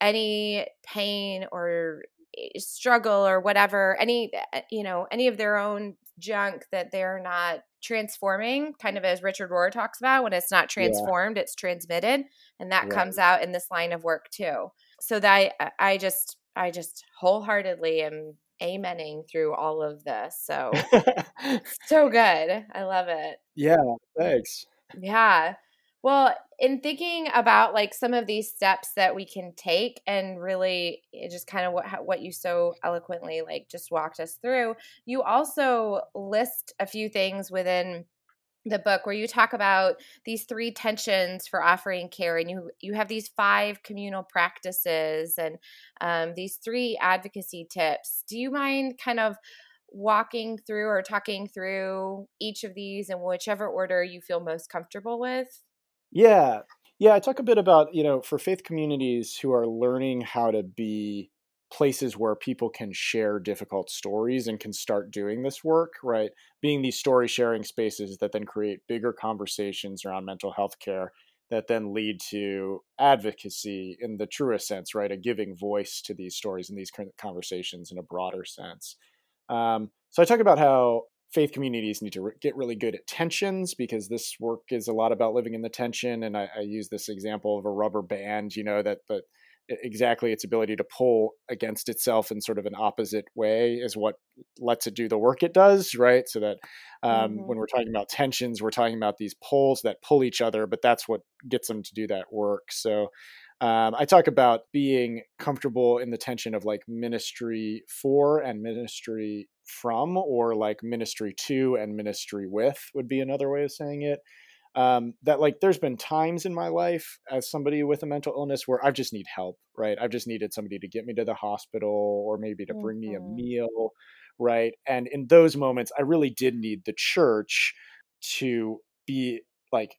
any pain or struggle or whatever, any eh, you know, any of their own junk that they're not transforming, kind of as Richard Rohr talks about, when it's not transformed, yeah. it's transmitted. And that right. comes out in this line of work too. So that I, I just I just wholeheartedly am amening through all of this. So so good. I love it. Yeah, thanks. Yeah. Well, in thinking about like some of these steps that we can take and really eh, just kind of what what you so eloquently like just walked us through, you also list a few things within the book where you talk about these three tensions for offering care and you you have these five communal practices and um, these three advocacy tips. Do you mind kind of walking through or talking through each of these in whichever order you feel most comfortable with yeah yeah i talk a bit about you know for faith communities who are learning how to be places where people can share difficult stories and can start doing this work, right? Being these story sharing spaces that then create bigger conversations around mental health care that then lead to advocacy in the truest sense, right? A giving voice to these stories and these conversations in a broader sense. Um, so I talk about how faith communities need to re- get really good at tensions because this work is a lot about living in the tension. And I, I use this example of a rubber band, you know, that that exactly its ability to pull against itself in sort of an opposite way is what lets it do the work it does right so that um, mm-hmm. when we're talking about tensions we're talking about these poles that pull each other but that's what gets them to do that work so um, i talk about being comfortable in the tension of like ministry for and ministry from or like ministry to and ministry with would be another way of saying it um, that like there's been times in my life as somebody with a mental illness where I just need help, right? I've just needed somebody to get me to the hospital or maybe to bring mm-hmm. me a mm-hmm. meal, right? And in those moments, I really did need the church to be like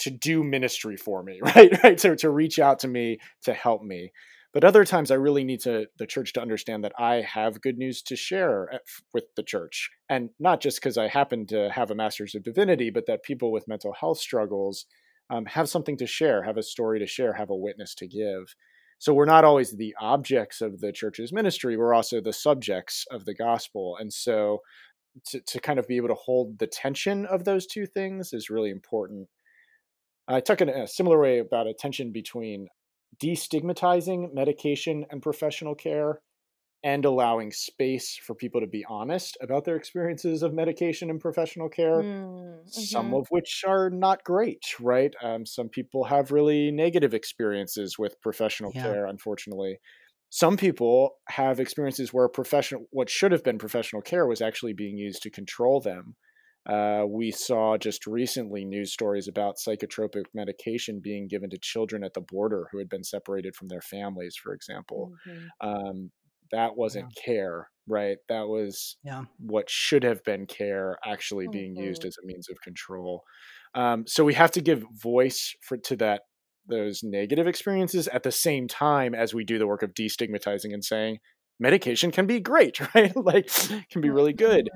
to do ministry for me, right? Right. To to reach out to me to help me. But other times, I really need to the church to understand that I have good news to share with the church, and not just because I happen to have a master's of divinity, but that people with mental health struggles um, have something to share, have a story to share, have a witness to give. So we're not always the objects of the church's ministry; we're also the subjects of the gospel, and so. To, to kind of be able to hold the tension of those two things is really important. I talk in a similar way about a tension between destigmatizing medication and professional care and allowing space for people to be honest about their experiences of medication and professional care, mm-hmm. some of which are not great, right? Um, some people have really negative experiences with professional yeah. care, unfortunately. Some people have experiences where professional, what should have been professional care, was actually being used to control them. Uh, we saw just recently news stories about psychotropic medication being given to children at the border who had been separated from their families, for example. Mm-hmm. Um, that wasn't yeah. care, right? That was yeah. what should have been care actually mm-hmm. being used mm-hmm. as a means of control. Um, so we have to give voice for to that those negative experiences at the same time as we do the work of destigmatizing and saying medication can be great, right? like can be really good.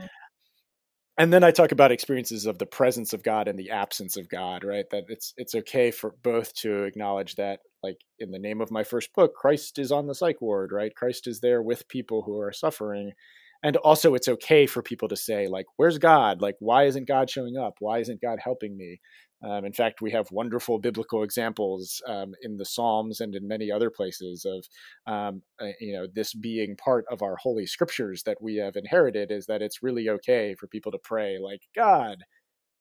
And then I talk about experiences of the presence of God and the absence of God, right? That it's it's okay for both to acknowledge that like in the name of my first book, Christ is on the psych ward, right? Christ is there with people who are suffering. And also it's okay for people to say like where's God? Like why isn't God showing up? Why isn't God helping me? Um, in fact, we have wonderful biblical examples um, in the Psalms and in many other places of, um, uh, you know, this being part of our holy scriptures that we have inherited. Is that it's really okay for people to pray like, God,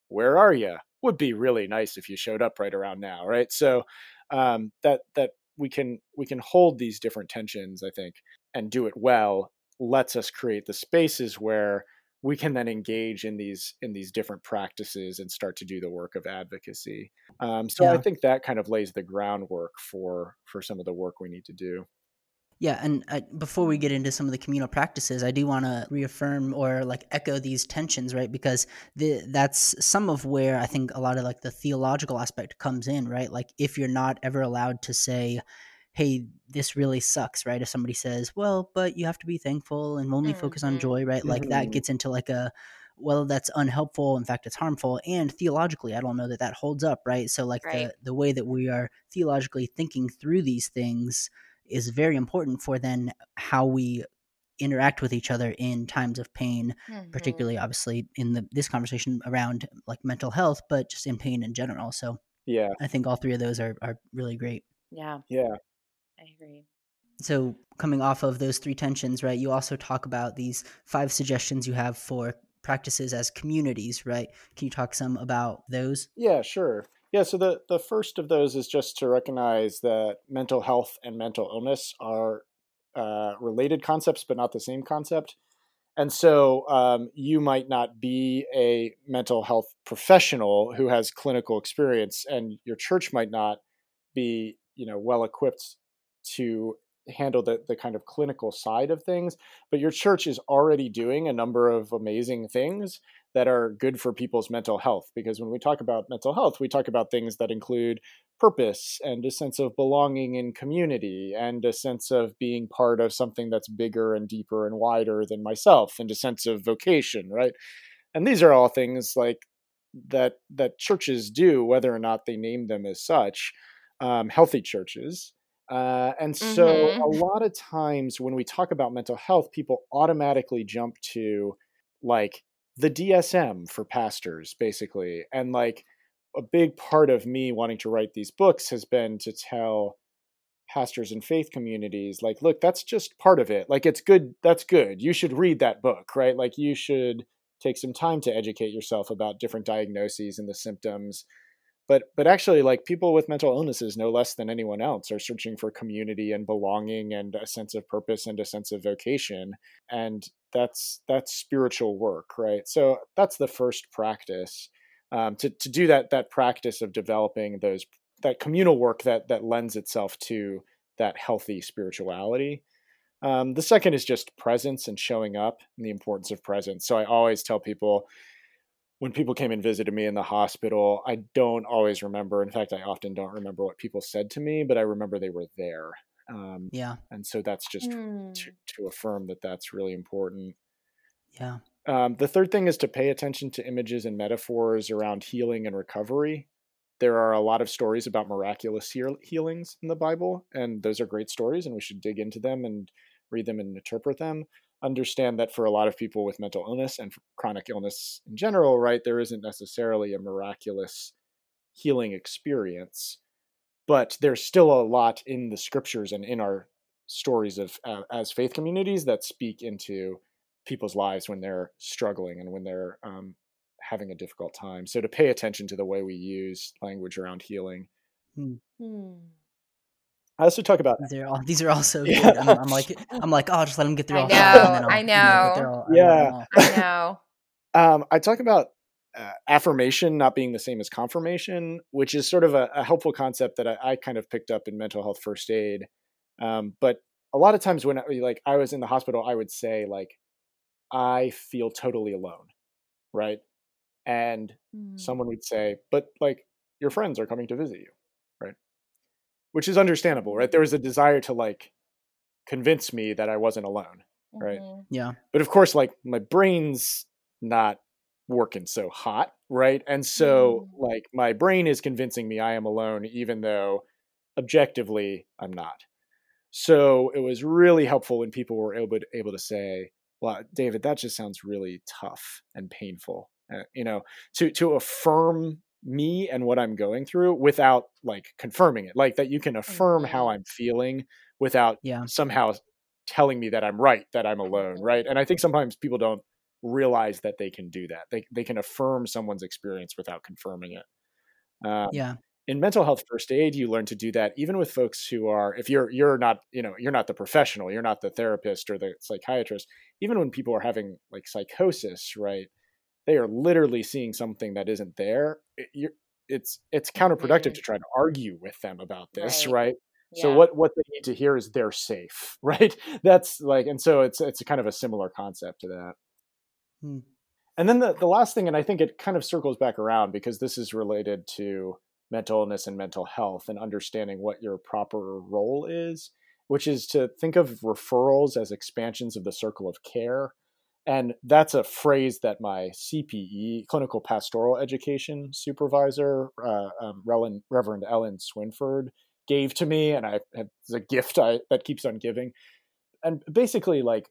where are you? Would be really nice if you showed up right around now, right? So um, that that we can we can hold these different tensions, I think, and do it well. Lets us create the spaces where we can then engage in these in these different practices and start to do the work of advocacy. Um, so I think that kind of lays the groundwork for for some of the work we need to do. Yeah, and uh, before we get into some of the communal practices, I do want to reaffirm or like echo these tensions, right? Because the, that's some of where I think a lot of like the theological aspect comes in, right? Like if you're not ever allowed to say, "Hey, this really sucks," right? If somebody says, "Well, but you have to be thankful and only focus on joy," right? Like that Mhm. gets into like a well, that's unhelpful. In fact, it's harmful. And theologically, I don't know that that holds up, right? So like Right. the the way that we are theologically thinking through these things is very important for then how we interact with each other in times of pain Mhm. particularly obviously in the this conversation around like mental health but just in pain in general so Yeah, i think all three of those are, are really great Yeah, yeah, I agree. so coming off of those three tensions right you also talk about these five suggestions you have for practices as communities right can you talk some about those yeah. Sure. Yeah. So the the first of those is just to recognize that mental health and mental illness are uh, related concepts, but not the same concept. And so um, you might not be a mental health professional who has clinical experience, and your church might not be, you know, well equipped to handle the, the kind of clinical side of things. But your church is already doing a number of amazing things that are good for people's mental health. Because when we talk about mental health, we talk about things that include purpose and a sense of belonging in community and a sense of being part of something that's bigger and deeper and wider than myself and a sense of vocation right and these are all things like that that churches do whether or not they name them as such um, healthy churches uh, and so Mhm. a lot of times when we talk about mental health people automatically jump to like the dsm for pastors basically and like a big part of me wanting to write these books has been to tell pastors and faith communities like look that's just part of it. Like it's good that's good. You should read that book right? Like you should take some time to educate yourself about different diagnoses and the symptoms but but actually like people with mental illnesses no less than anyone else are searching for community and belonging and a sense of purpose and a sense of vocation and that's that's spiritual work right? So that's the first practice um, to, to do that that practice of developing those that communal work that that lends itself to that healthy spirituality. Um, the second is just presence and showing up and the importance of presence. So i always tell people when people came and visited me in the hospital i don't always remember in fact i often don't remember what people said to me but i remember they were there um, yeah and so that's just Hmm. to, to affirm that that's really important yeah um, the third thing is to pay attention to images and metaphors around healing and recovery. There are a lot of stories about miraculous heal- healings in the Bible, and those are great stories, and we should dig into them and read them and interpret them. Understand that for a lot of people with mental illness and chronic illness in general, right, there isn't necessarily a miraculous healing experience, but there's still a lot in the scriptures and in our stories of uh, as faith communities that speak into people's lives when they're struggling and when they're um, having a difficult time. So to pay attention to the way we use language around healing. Hmm. I also talk about these are all these are all so Yeah. good I'm, I'm like i'm like oh just let them get through I all five, and know, then I'll- I you know. all- I love them Yeah. I know. um, I talk about uh, affirmation not being the same as confirmation, which is sort of a, a helpful concept that I, I kind of picked up in mental health first aid. Um, but a lot of times when I, like I was in the hospital, I would say like, I feel totally alone, right? And Hmm. someone would say, but like your friends are coming to visit you, right? Which is understandable, right? There was a desire to like convince me that I wasn't alone. Right. Mhm. Yeah. But of course, like my brain's not working so hot, right? And so, Mm. like, my brain is convincing me I am alone, even though objectively I'm not. So it was really helpful when people were able to, able to say, "Well, David, that just sounds really tough and painful," uh, you know, to to affirm me and what I'm going through without like confirming it, like that you can affirm how. I'm feeling without Yeah. somehow telling me that I'm right, that I'm alone, right? And I think sometimes people don't realize that they can do that. They they can affirm someone's experience without confirming it. Um, Yeah. in mental health first aid, you learn to do that even with folks who are if you're you're not you know you're not the professional, you're not the therapist or the psychiatrist. Even when people are having like psychosis, right? They are literally seeing something that isn't there. It, it's it's counterproductive Mhm. to try to argue with them about this, Right. right? So what what they need to hear is they're safe, right? That's like, and so it's it's kind of a similar concept to that. Hmm. And then the the last thing, and I think it kind of circles back around because this is related to mental illness and mental health and understanding what your proper role is, which is to think of referrals as expansions of the circle of care. And that's a phrase that my CPE, clinical pastoral education supervisor, uh, um, Reverend, Ellen Swinford, gave to me, and I it's a gift I, that keeps on giving. And basically, like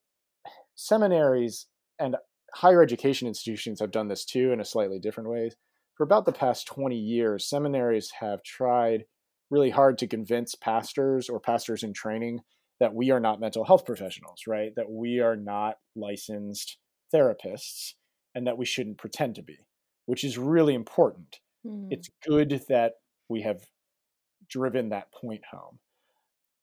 seminaries and higher education institutions have done this too in a slightly different ways. For about the past 20 years, seminaries have tried really hard to convince pastors or pastors in training that we are not mental health professionals, right? That we are not licensed therapists and that we shouldn't pretend to be, which is really important. Mhm. It's good that we have driven that point home.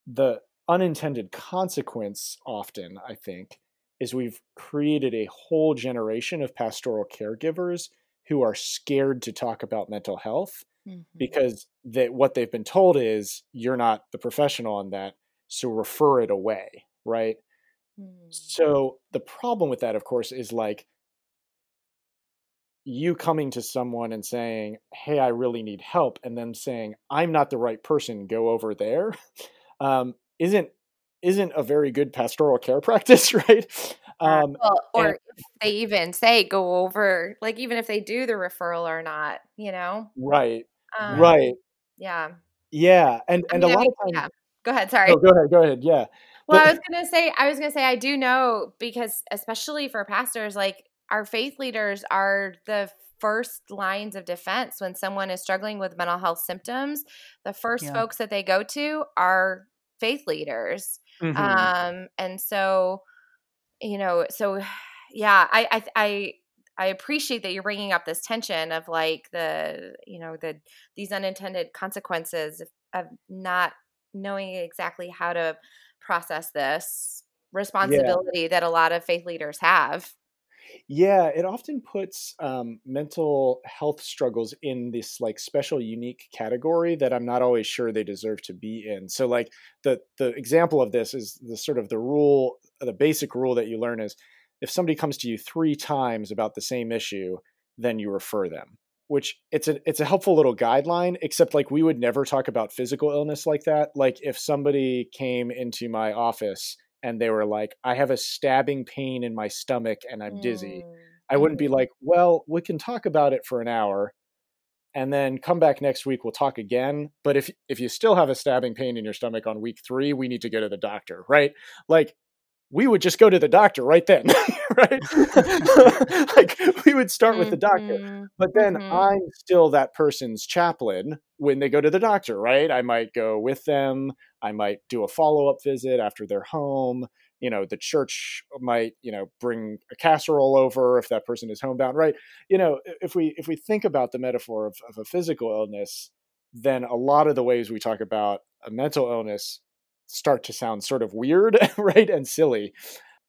The unintended consequence, often, I think, is we've created a whole generation of pastoral caregivers who are scared to talk about mental health Mhm. because they, what they've been told is you're not the professional on that, so refer it away, right? Mhm. So the problem with that, of course, is like you coming to someone and saying, "Hey, I really need help," and then saying, "I'm not the right person. Go over there," um, isn't isn't a very good pastoral care practice, right? Um, well, or and- if they even say go over, like even if they do the referral or not, you know, right, um, right, Yeah. yeah, and I and mean, a I lot mean, of times. Yeah. Go ahead. Sorry. Oh, go ahead, go ahead. Yeah, Well, But- I was gonna say, I was gonna say, I do know because, especially for pastors, like our faith leaders are the first lines of defense when someone is struggling with mental health symptoms. The first Yeah. folks that they go to are faith leaders, Mhm. um, and so, you know, so yeah, I, I, I. I appreciate that you're bringing up this tension of like the, you know, the these unintended consequences of, of not knowing exactly how to process this responsibility that a lot of faith leaders have. Yeah, it often puts um, mental health struggles in this like special, unique category that I'm not always sure they deserve to be in. So, like the the example of this is the sort of the rule, the basic rule that you learn is if somebody comes to you three times about the same issue, then you refer them. Which it's a it's a helpful little guideline. Except like we would never talk about physical illness like that. Like if somebody came into my office and they were like, I have a stabbing pain in my stomach and I'm dizzy. Mm, I wouldn't be mhm. like, well, we can talk about it for an hour and then come back next week we'll talk again but if if you still have a stabbing pain in your stomach on week 3 we need to go to the doctor right like we would just go to the doctor right then right like we would start with the doctor Mhm. but then Mhm. I'm still that person's chaplain when they go to the doctor, right? I might go with them. I might do a follow up visit after they're home. You know, the church might, you know, bring a casserole over if that person is homebound, right? You know, if we if we think about the metaphor of, of a physical illness, then a lot of the ways we talk about a mental illness start to sound sort of weird, right? And silly,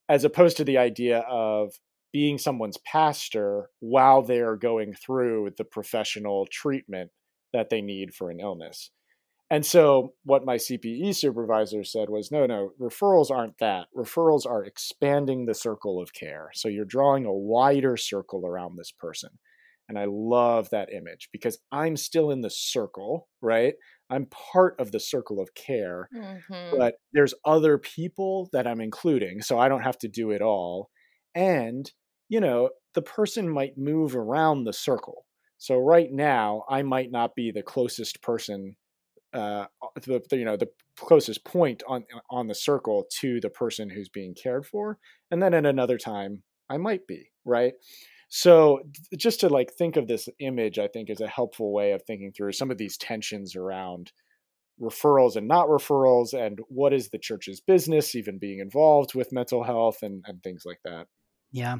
as opposed to the idea of being someone's pastor while they're going through the professional treatment that they need for an illness. And so, what my CPE supervisor said was no, no, referrals aren't that. Referrals are expanding the circle of care. So, you're drawing a wider circle around this person. And I love that image because I'm still in the circle, right? I'm part of the circle of care, mm-hmm. but there's other people that I'm including, so I don't have to do it all. And, you know, the person might move around the circle. So right now, I might not be the closest person, uh, the, the, you know, the closest point on on the circle to the person who's being cared for, and then at another time, I might be right. So just to like think of this image, I think is a helpful way of thinking through some of these tensions around referrals and not referrals and what is the church's business even being involved with mental health and, and things like that. Yeah.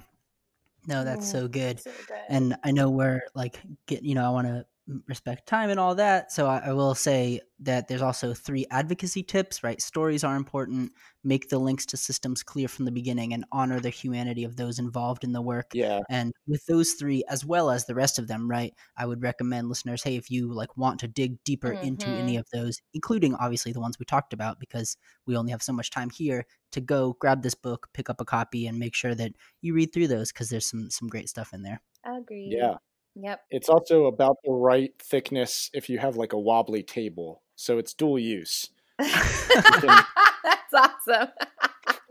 No that's mm, so, good. so good. And i know we're like get you know i want to respect time and all that. So I, I, will say that there's also three advocacy tips, right? Stories are important, make the links to systems clear from the beginning, and honor the humanity of those involved in the work. Yeah. And with those three, as well as the rest of them, right? I would recommend listeners, hey, if you like want to dig deeper mm-hmm. into any of those, including obviously the ones we talked about, because we only have so much time here to go grab this book, pick up a copy, and make sure that you read through those because there's some some great stuff in there. Agreed. Yeah. Yep. It's also about the right thickness if you have like a wobbly table. So it's dual use. That's awesome.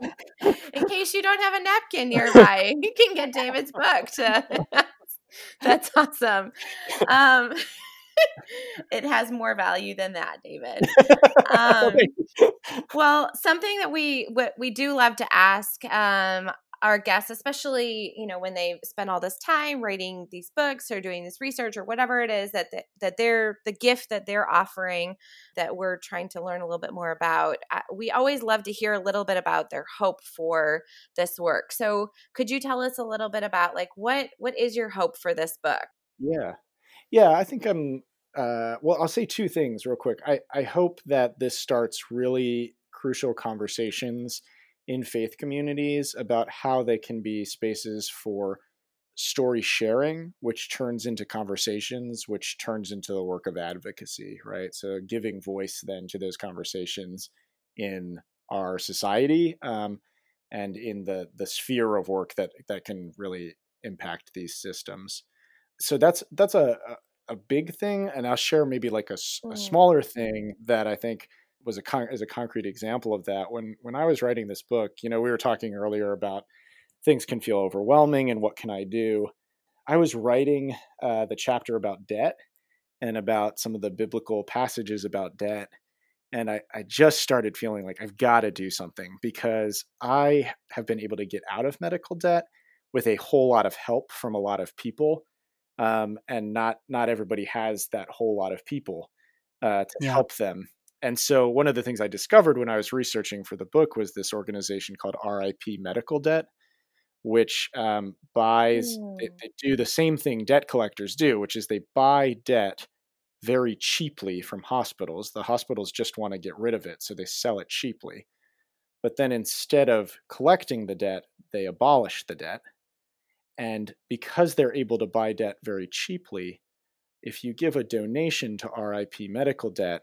In case you don't have a napkin nearby, you can get David's book. To... That's awesome. Um, it has more value than that, David. Um, well, something that we what we do love to ask um, our guests, especially you know when they spend all this time writing these books or doing this research or whatever it is that the, that they're the gift that they're offering that we're trying to learn a little bit more about. We always love to hear a little bit about their hope for this work. So, could you tell us a little bit about like what what is your hope for this book? Yeah, yeah, I think I'm. Uh, well, I'll say two things real quick. I I hope that this starts really crucial conversations in faith communities about how they can be spaces for story sharing, which turns into conversations, which turns into the work of advocacy, right? So giving voice then to those conversations in our society um, and in the the sphere of work that that can really impact these systems. So that's that's a a big thing, and I'll share maybe like a, a mm. smaller thing that I think was a con- as a concrete example of that. When when I was writing this book, you know, we were talking earlier about things can feel overwhelming and what can I do. I was writing uh, the chapter about debt and about some of the biblical passages about debt. And I, I just started feeling like I've got to do something because I have been able to get out of medical debt with a whole lot of help from a lot of people. Um, and not not everybody has that whole lot of people uh, to yeah. help them and so one of the things I discovered when I was researching for the book was this organization called RIP Medical Debt, which um, buys, they, mm. they do the same thing debt collectors do, which is they buy debt very cheaply from hospitals. The hospitals just want to get rid of it, so they sell it cheaply. But then instead of collecting the debt, they abolish the debt. And because they're able to buy debt very cheaply, if you give a donation to RIP medical debt,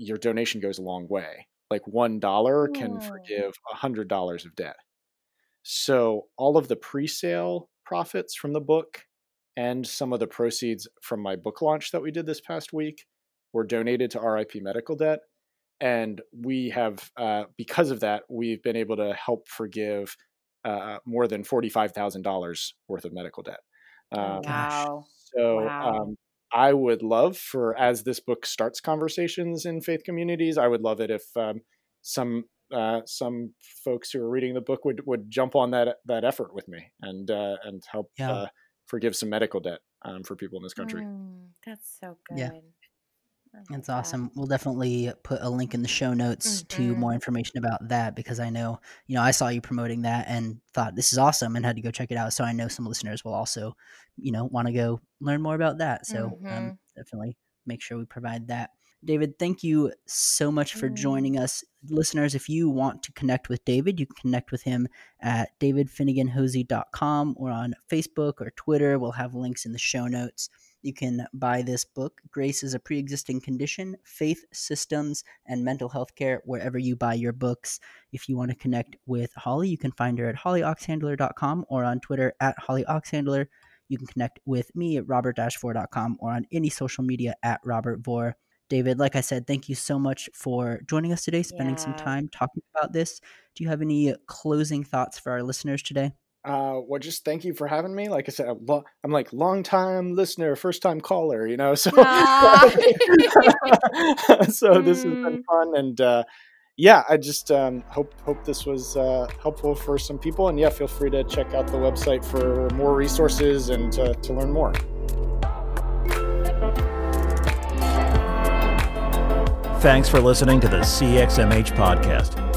your donation goes a long way. Like one dollar can forgive a hundred dollars of debt. So all of the pre-sale profits from the book and some of the proceeds from my book launch that we did this past week were donated to RIP Medical Debt, and we have uh, because of that we've been able to help forgive uh, more than forty-five thousand dollars worth of medical debt. Um, wow! So wow. Um, I would love for as this book starts conversations in faith communities, I would love it if um, some uh, some folks who are reading the book would would jump on that that effort with me and uh, and help yeah. uh, forgive some medical debt um, for people in this country. Mm, that's so good. Yeah. That's awesome. We'll definitely put a link in the show notes mm-hmm. to more information about that because I know, you know, I saw you promoting that and thought this is awesome and had to go check it out. So I know some listeners will also, you know, want to go learn more about that. So um, mm-hmm. um, definitely make sure we provide that. David, thank you so much for joining mm. us. Listeners, if you want to connect with David, you can connect with him at davidfinneganhosey.com or on Facebook or Twitter. We'll have links in the show notes. You can buy this book, Grace is a Pre Existing Condition Faith, Systems, and Mental Health Care, wherever you buy your books. If you want to connect with Holly, you can find her at hollyoxhandler.com or on Twitter at hollyoxhandler. You can connect with me at robert-vore.com or on any social media at Robert Vore. David, like I said, thank you so much for joining us today, spending yeah. some time talking about this. Do you have any closing thoughts for our listeners today? Uh, well, just thank you for having me. Like I said, I'm, lo- I'm like long time listener, first time caller, you know. So, so this has been mm. fun, and uh, yeah, I just um, hope hope this was uh, helpful for some people. And yeah, feel free to check out the website for more resources and to learn more. Thanks for listening to the CXMH podcast.